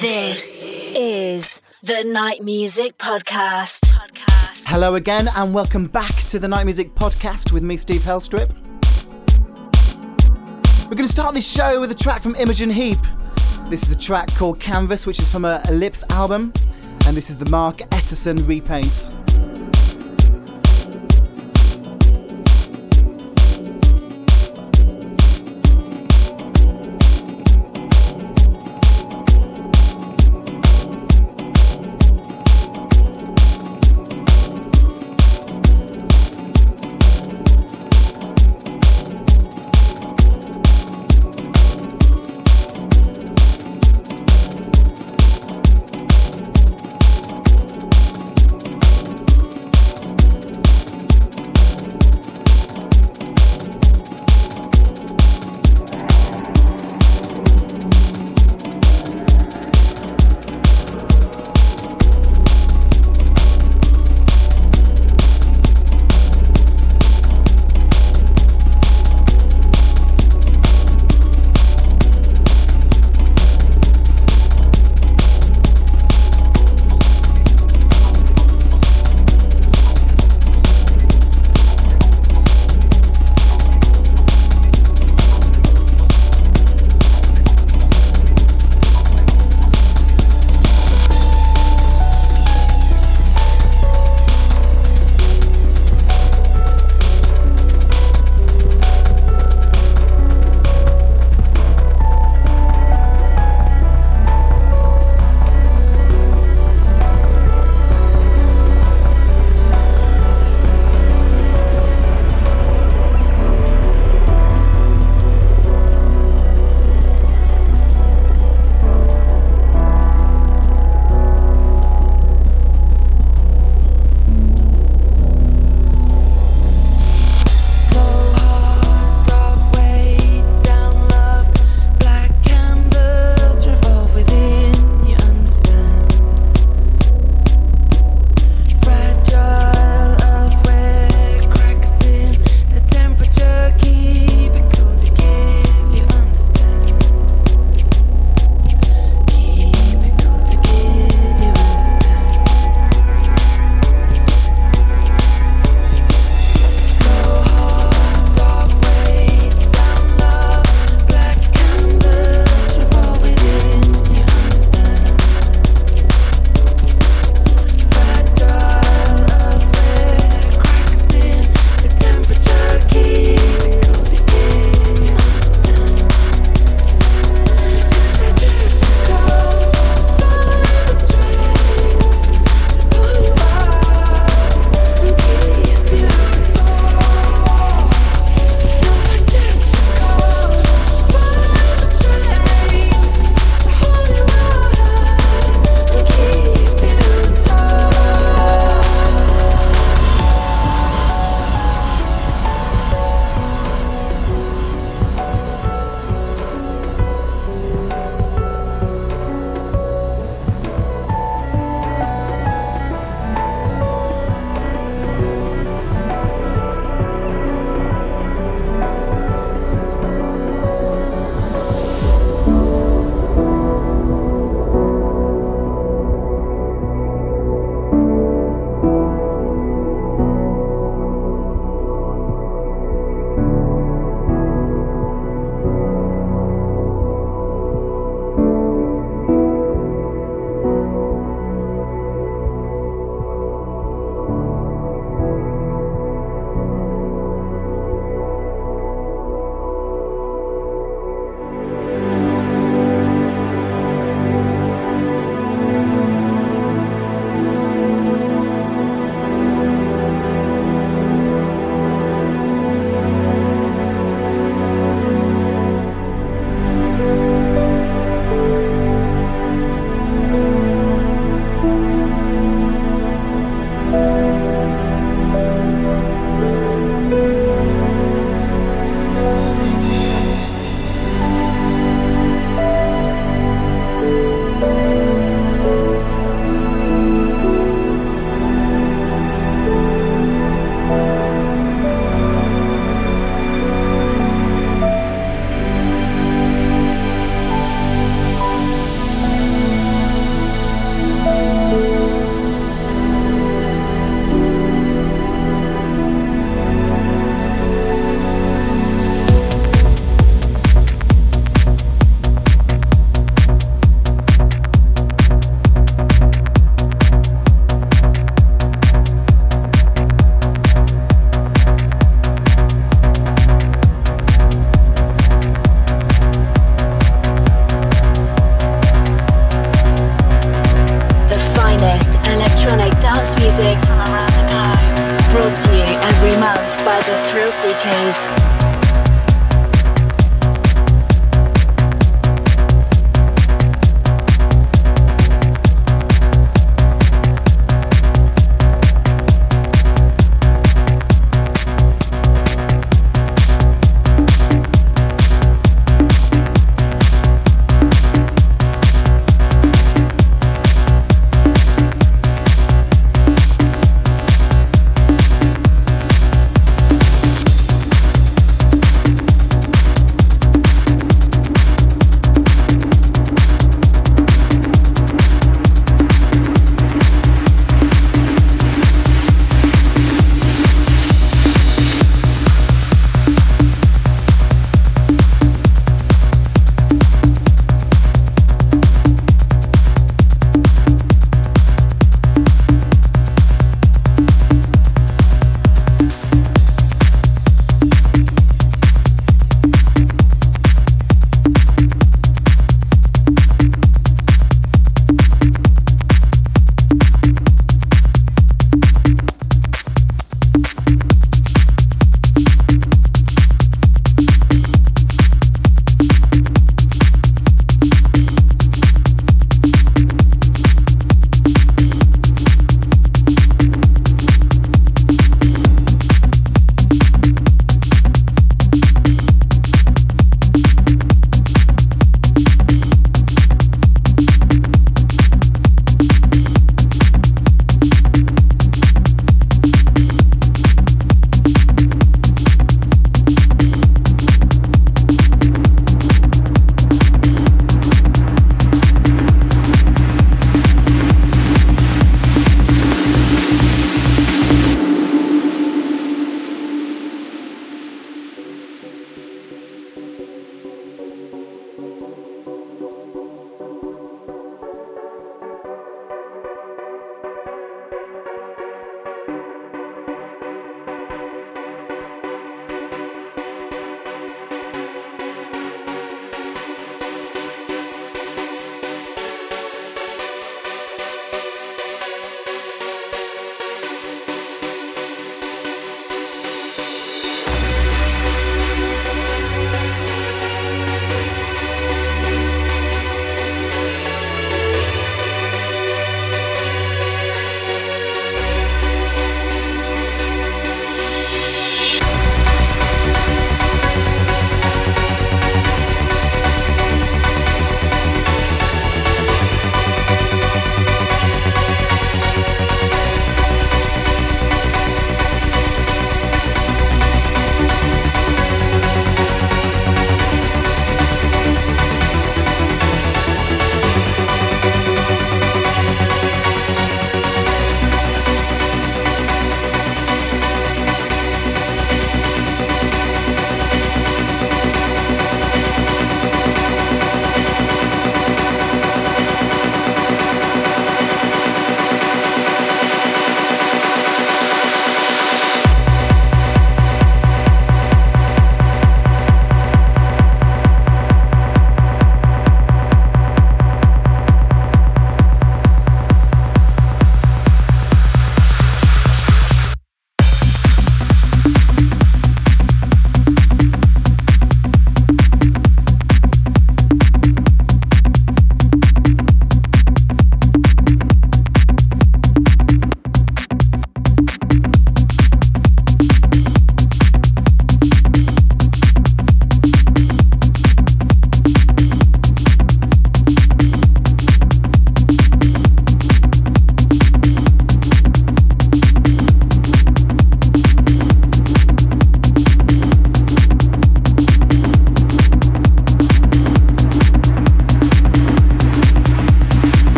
This is the Night Music Podcast. Podcast. Hello again, and welcome back to the Night Music Podcast with me, Steve Helstrip. We're going to start this show with a track from Imogen Heap. This is a track called Canvas, which is from Ellipse album, and this is the Mark Eteson repaint.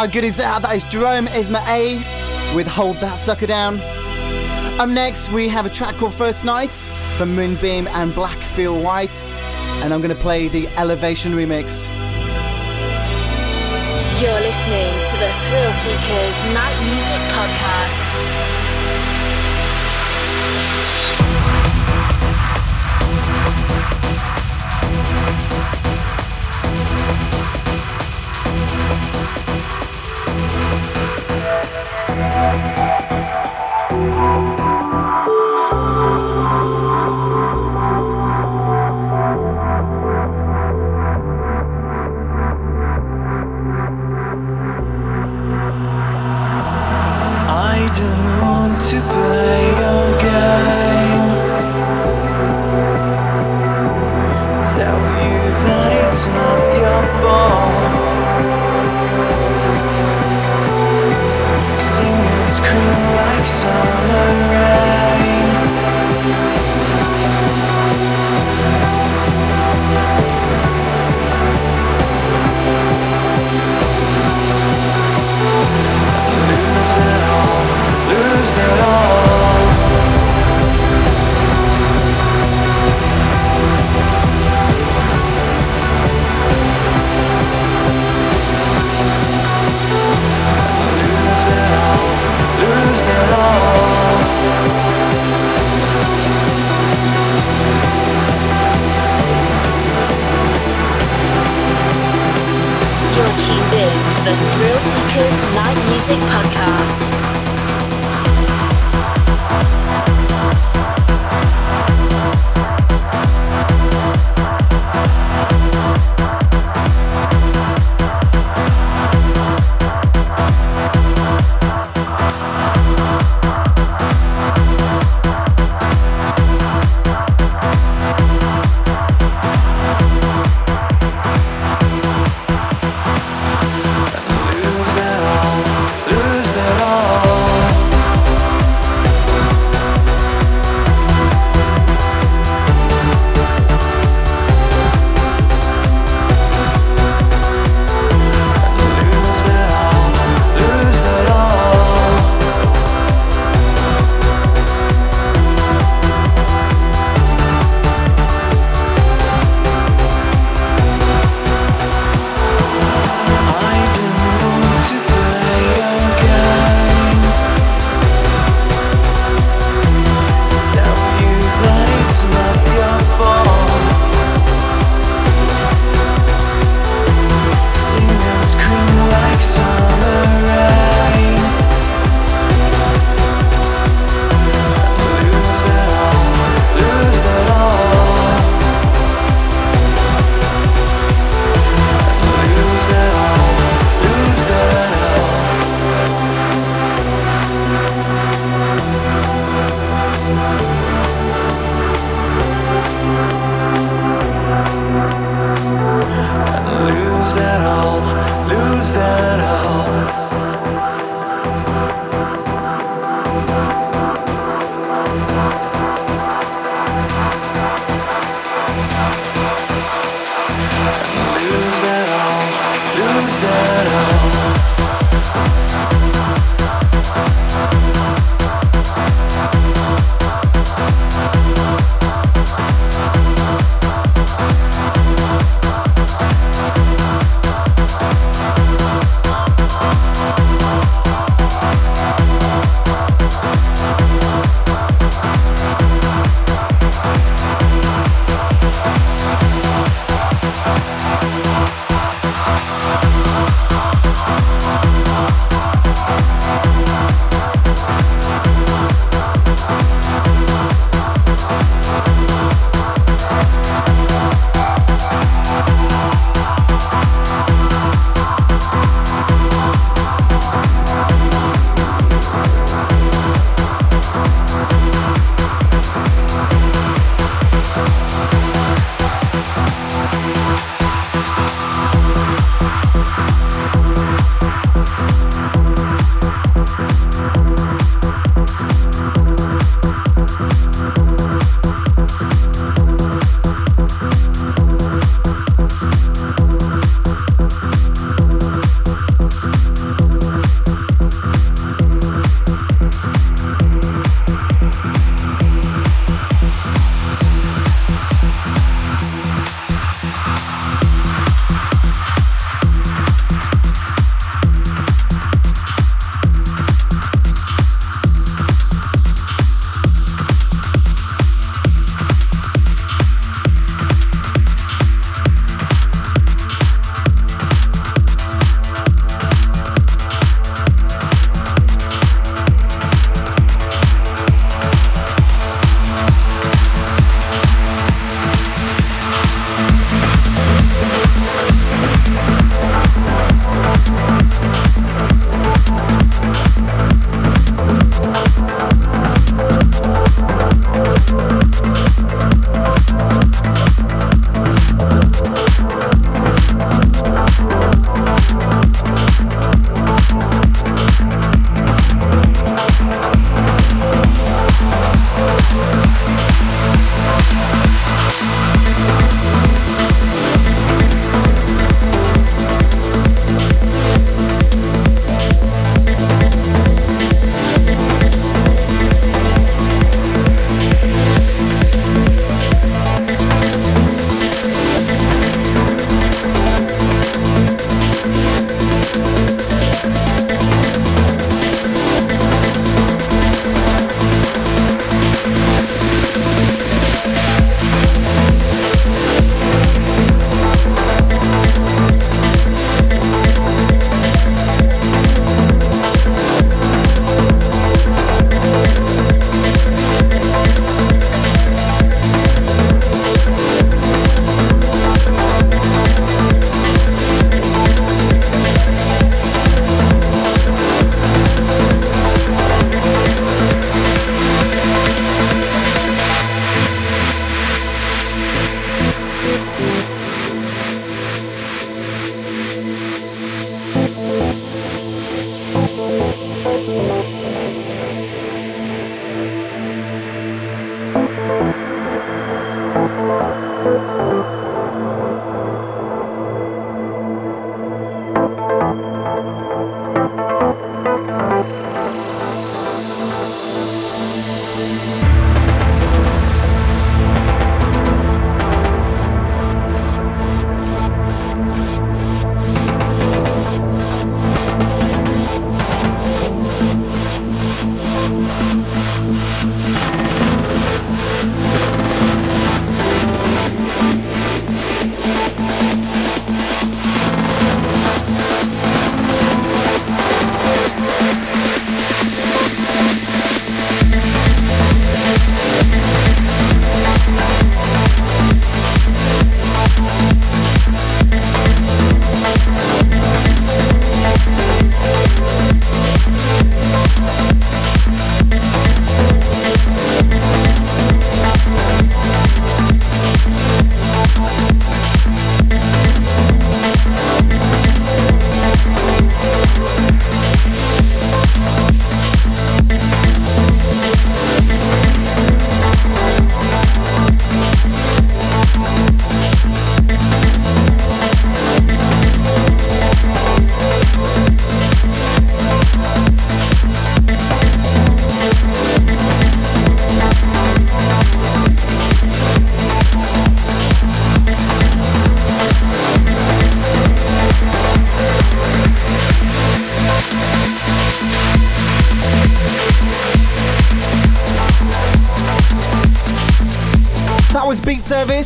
How good is that? That is Jerome Isma-Ae with Hold That Sucker Down. Up next, we have a track called First Night from Moonbeam and Blackfeel Wite, and I'm going to play the Elevation remix. You're listening to the Thrillseekers Night Music Podcast.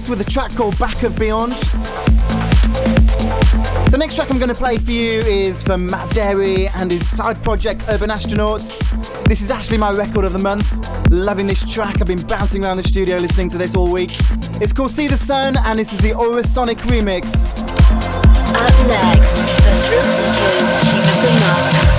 Service with a track called Back of Beyond. The next track I'm going to play for you is from Matt Darey and his side project Urban Astronauts. This is actually my record of the month. Loving this track. I've been bouncing around the studio listening to this all week. It's called See the Sun and this is the Aurosonic remix. Up next, the Thrill Seekers the Month.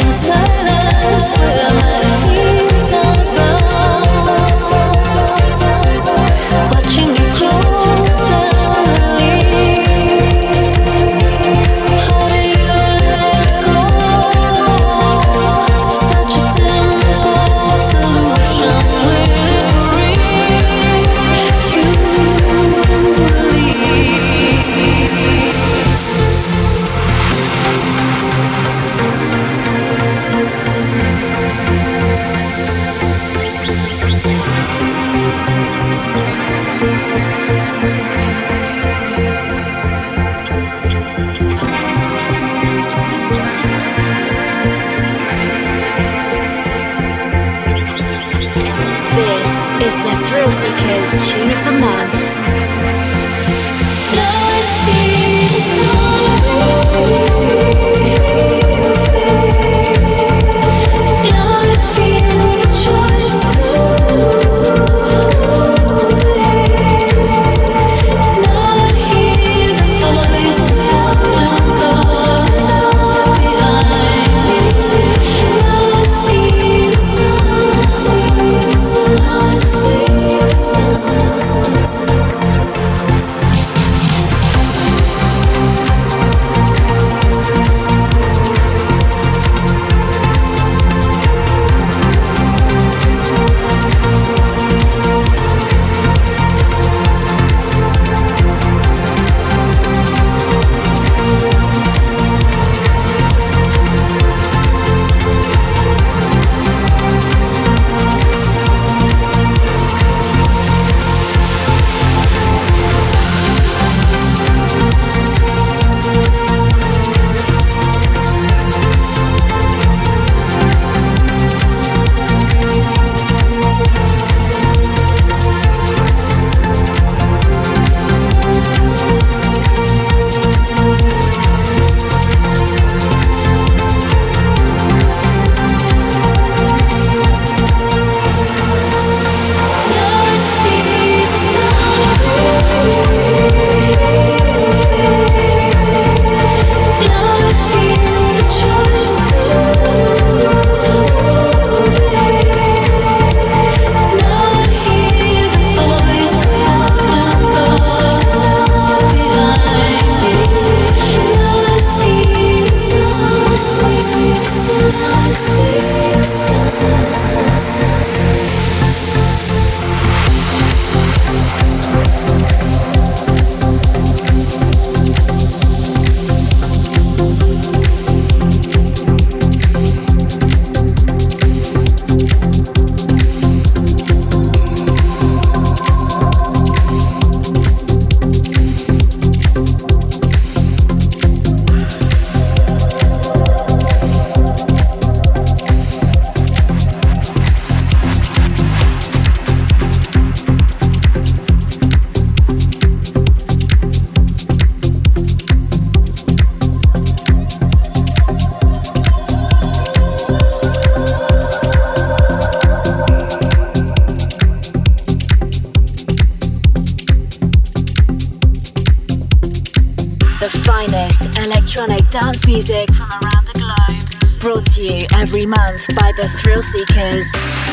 inside dance music from around the globe. Brought to you every month by the Thrillseekers.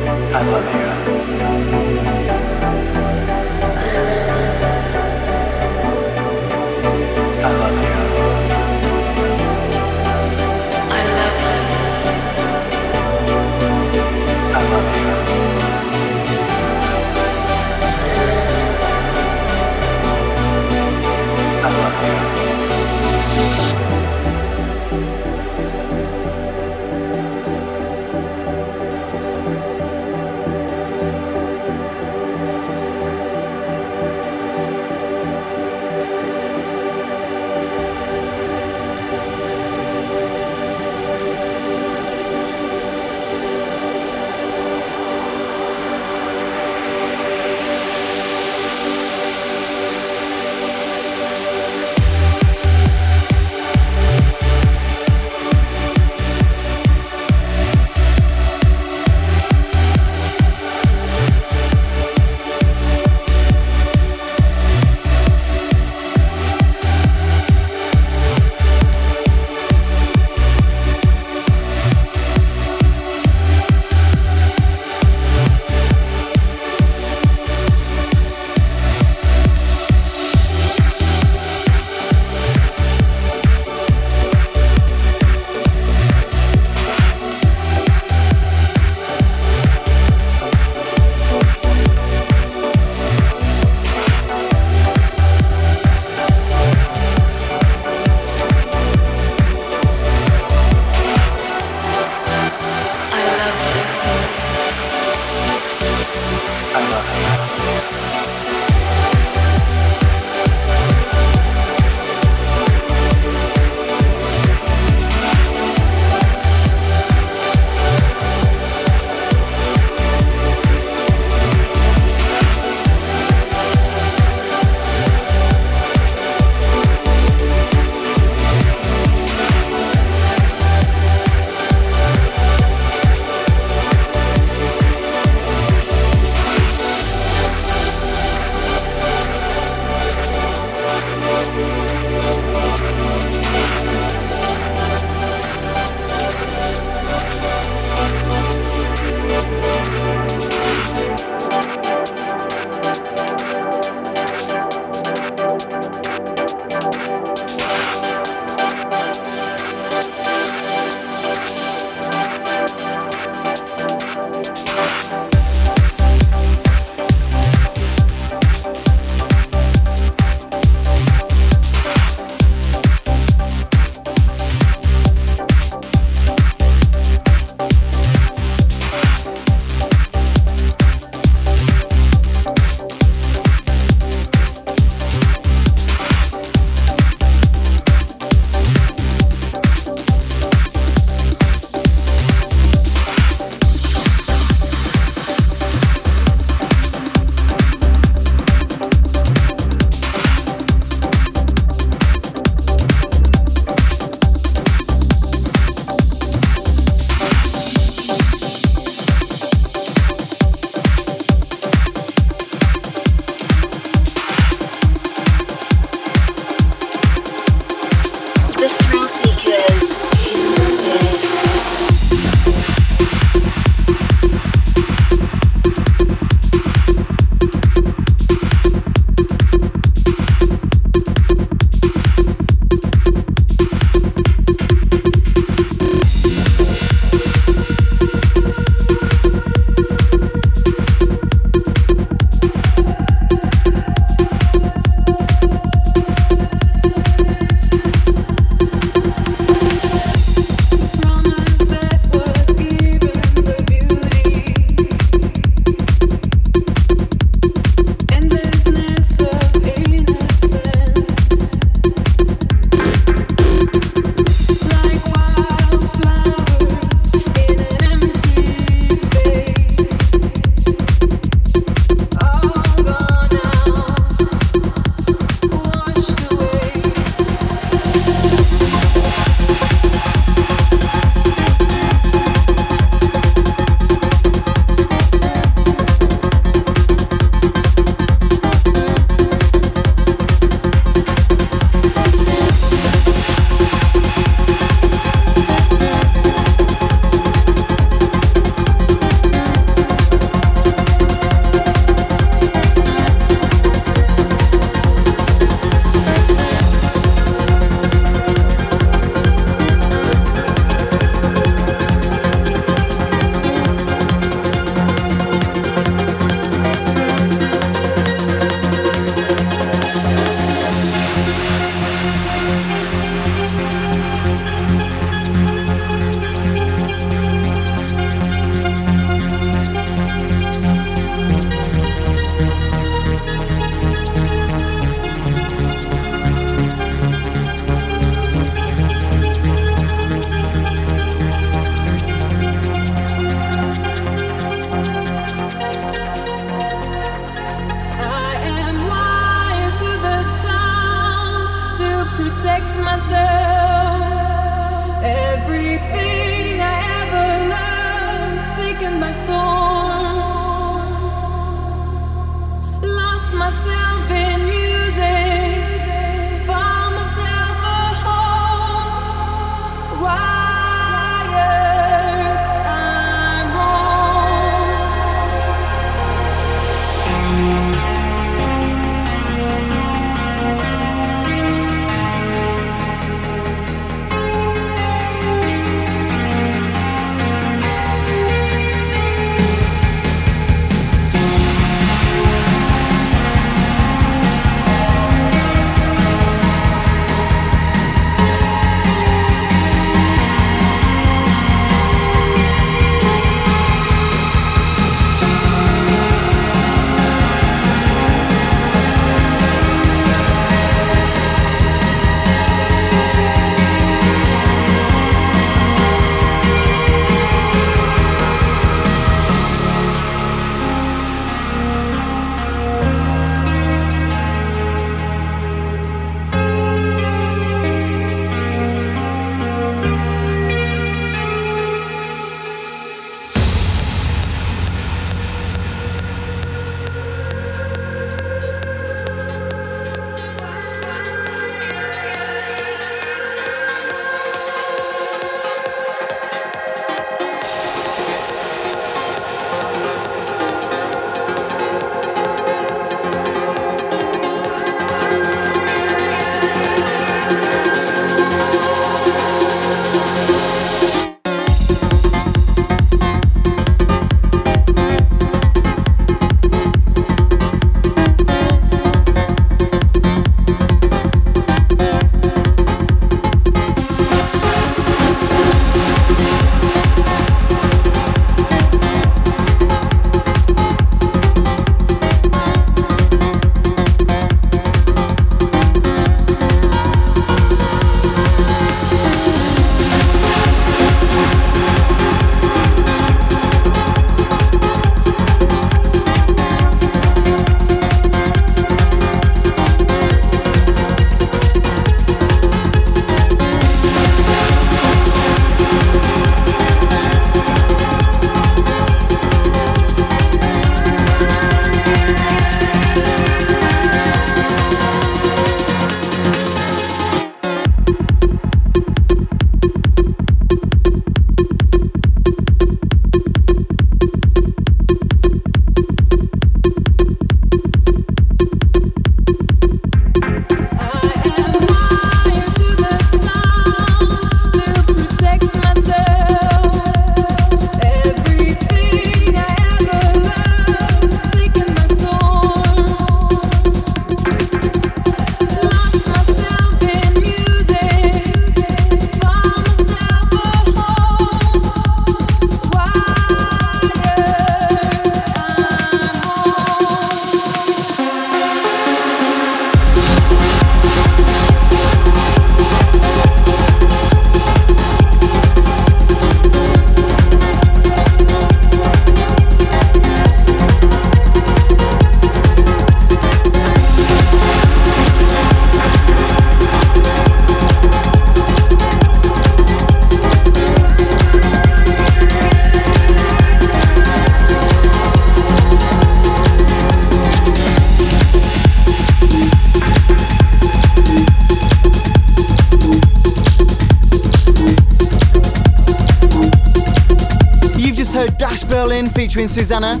Featuring Susana.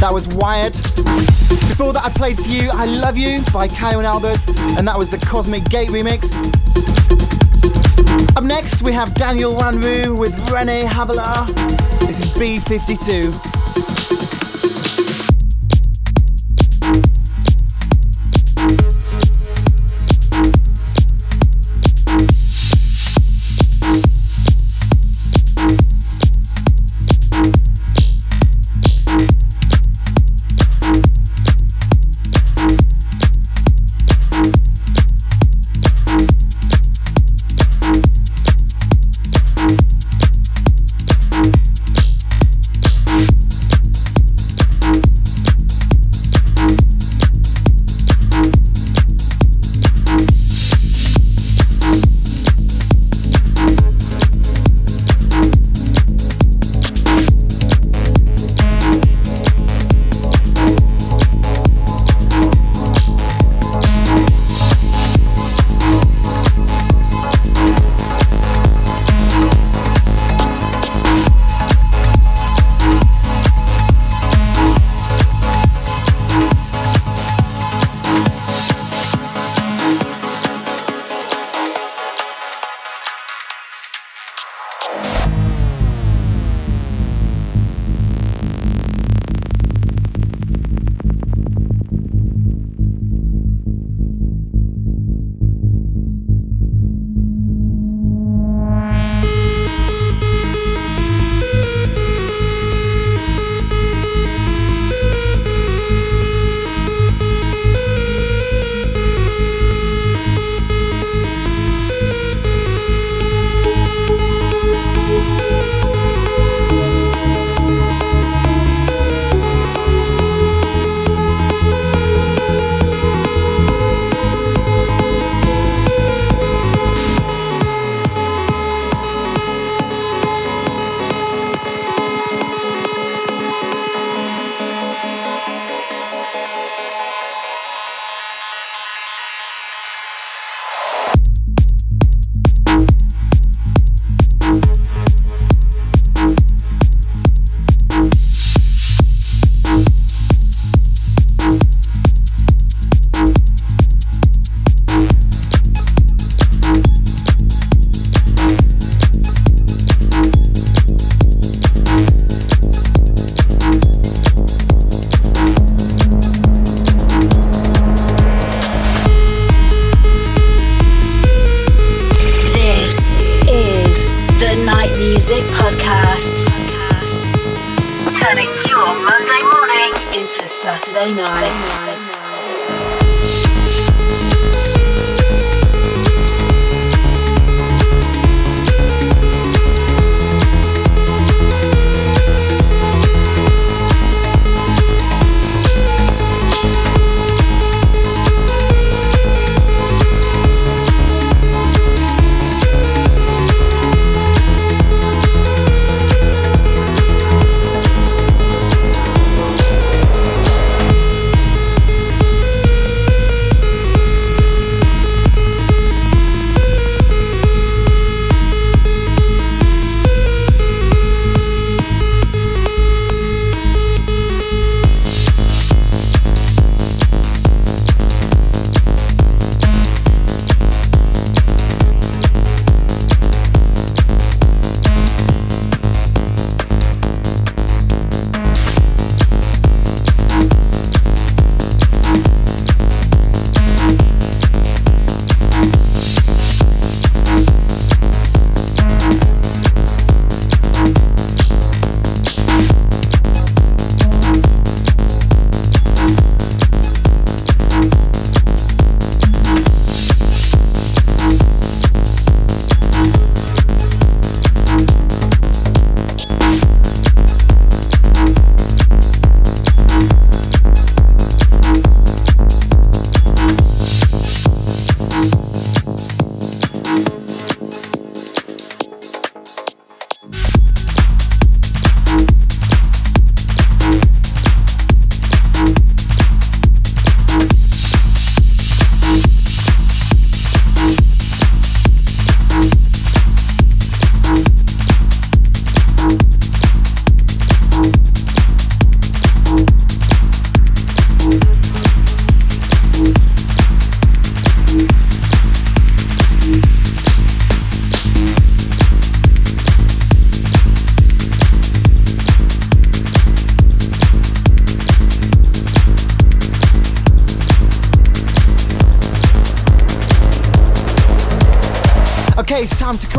That was Wired. Before that, I played for you I Love You by Kyau and Alberts, and that was the Cosmic Gate remix. Up next, we have Daniel Wanrooy with Rene Havilah. This is B52.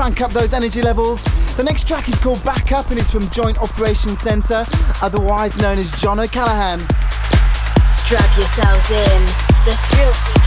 Crank up those energy levels. The next track is called Back Up and it's from Joint Operations Centre, otherwise known as John O'Callaghan. Strap yourselves in. The Thrillseekers,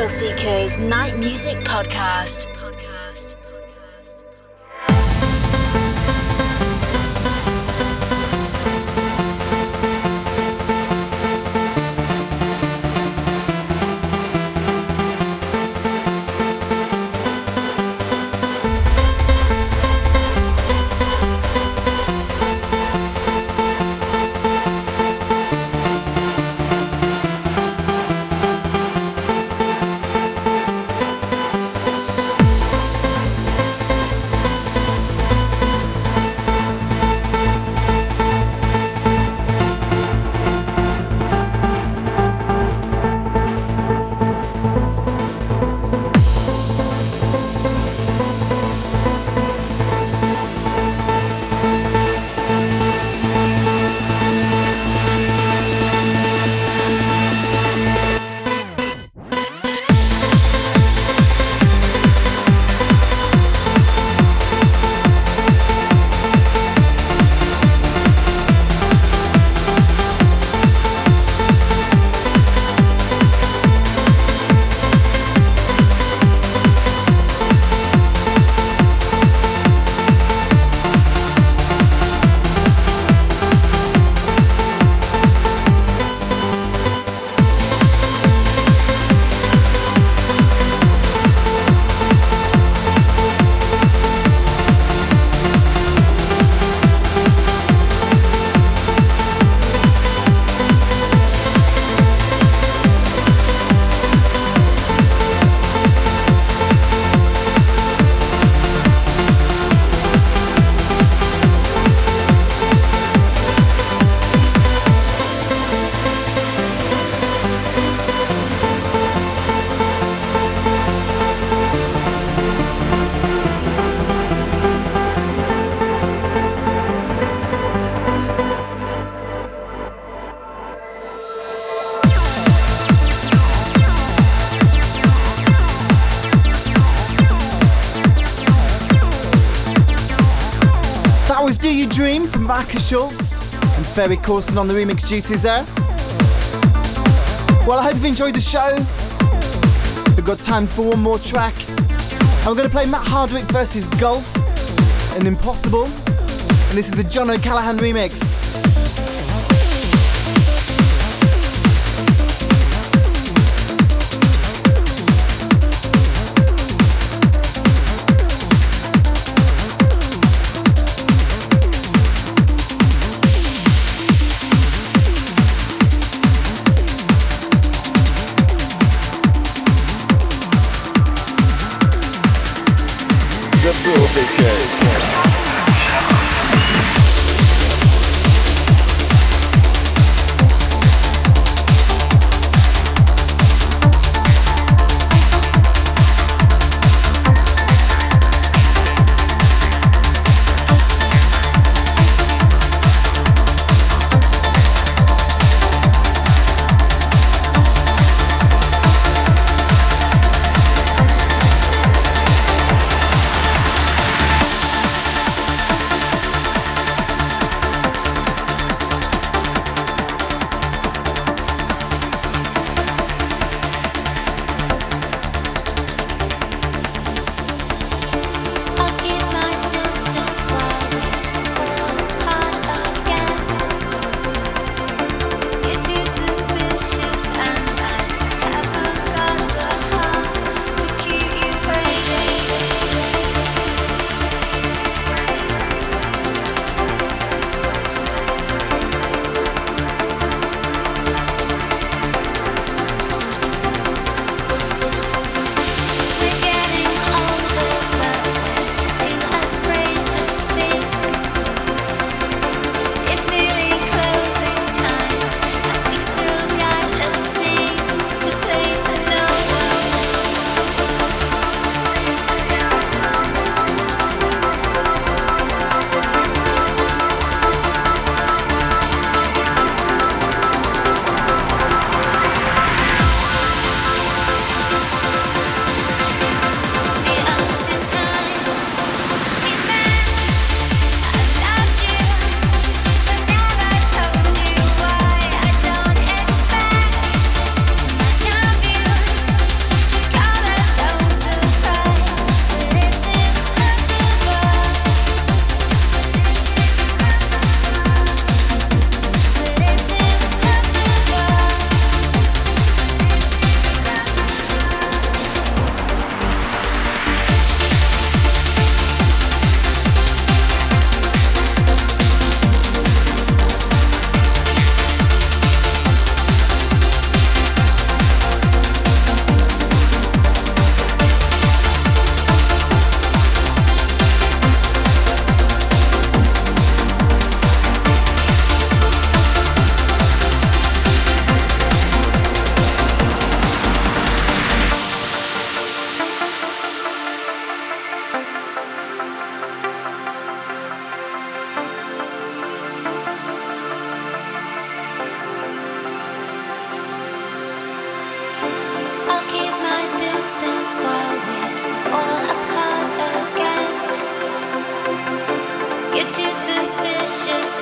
Thrillseekers Night Music Podcast. Markus Schulz and Ferry Corsten on the remix duties there. Well, I hope you've enjoyed the show. We've got time for one more track. And we're going to play Matt Hardwick versus Golf and Impossible. And this is the John O'Callaghan remix. www.thethrillseekers.com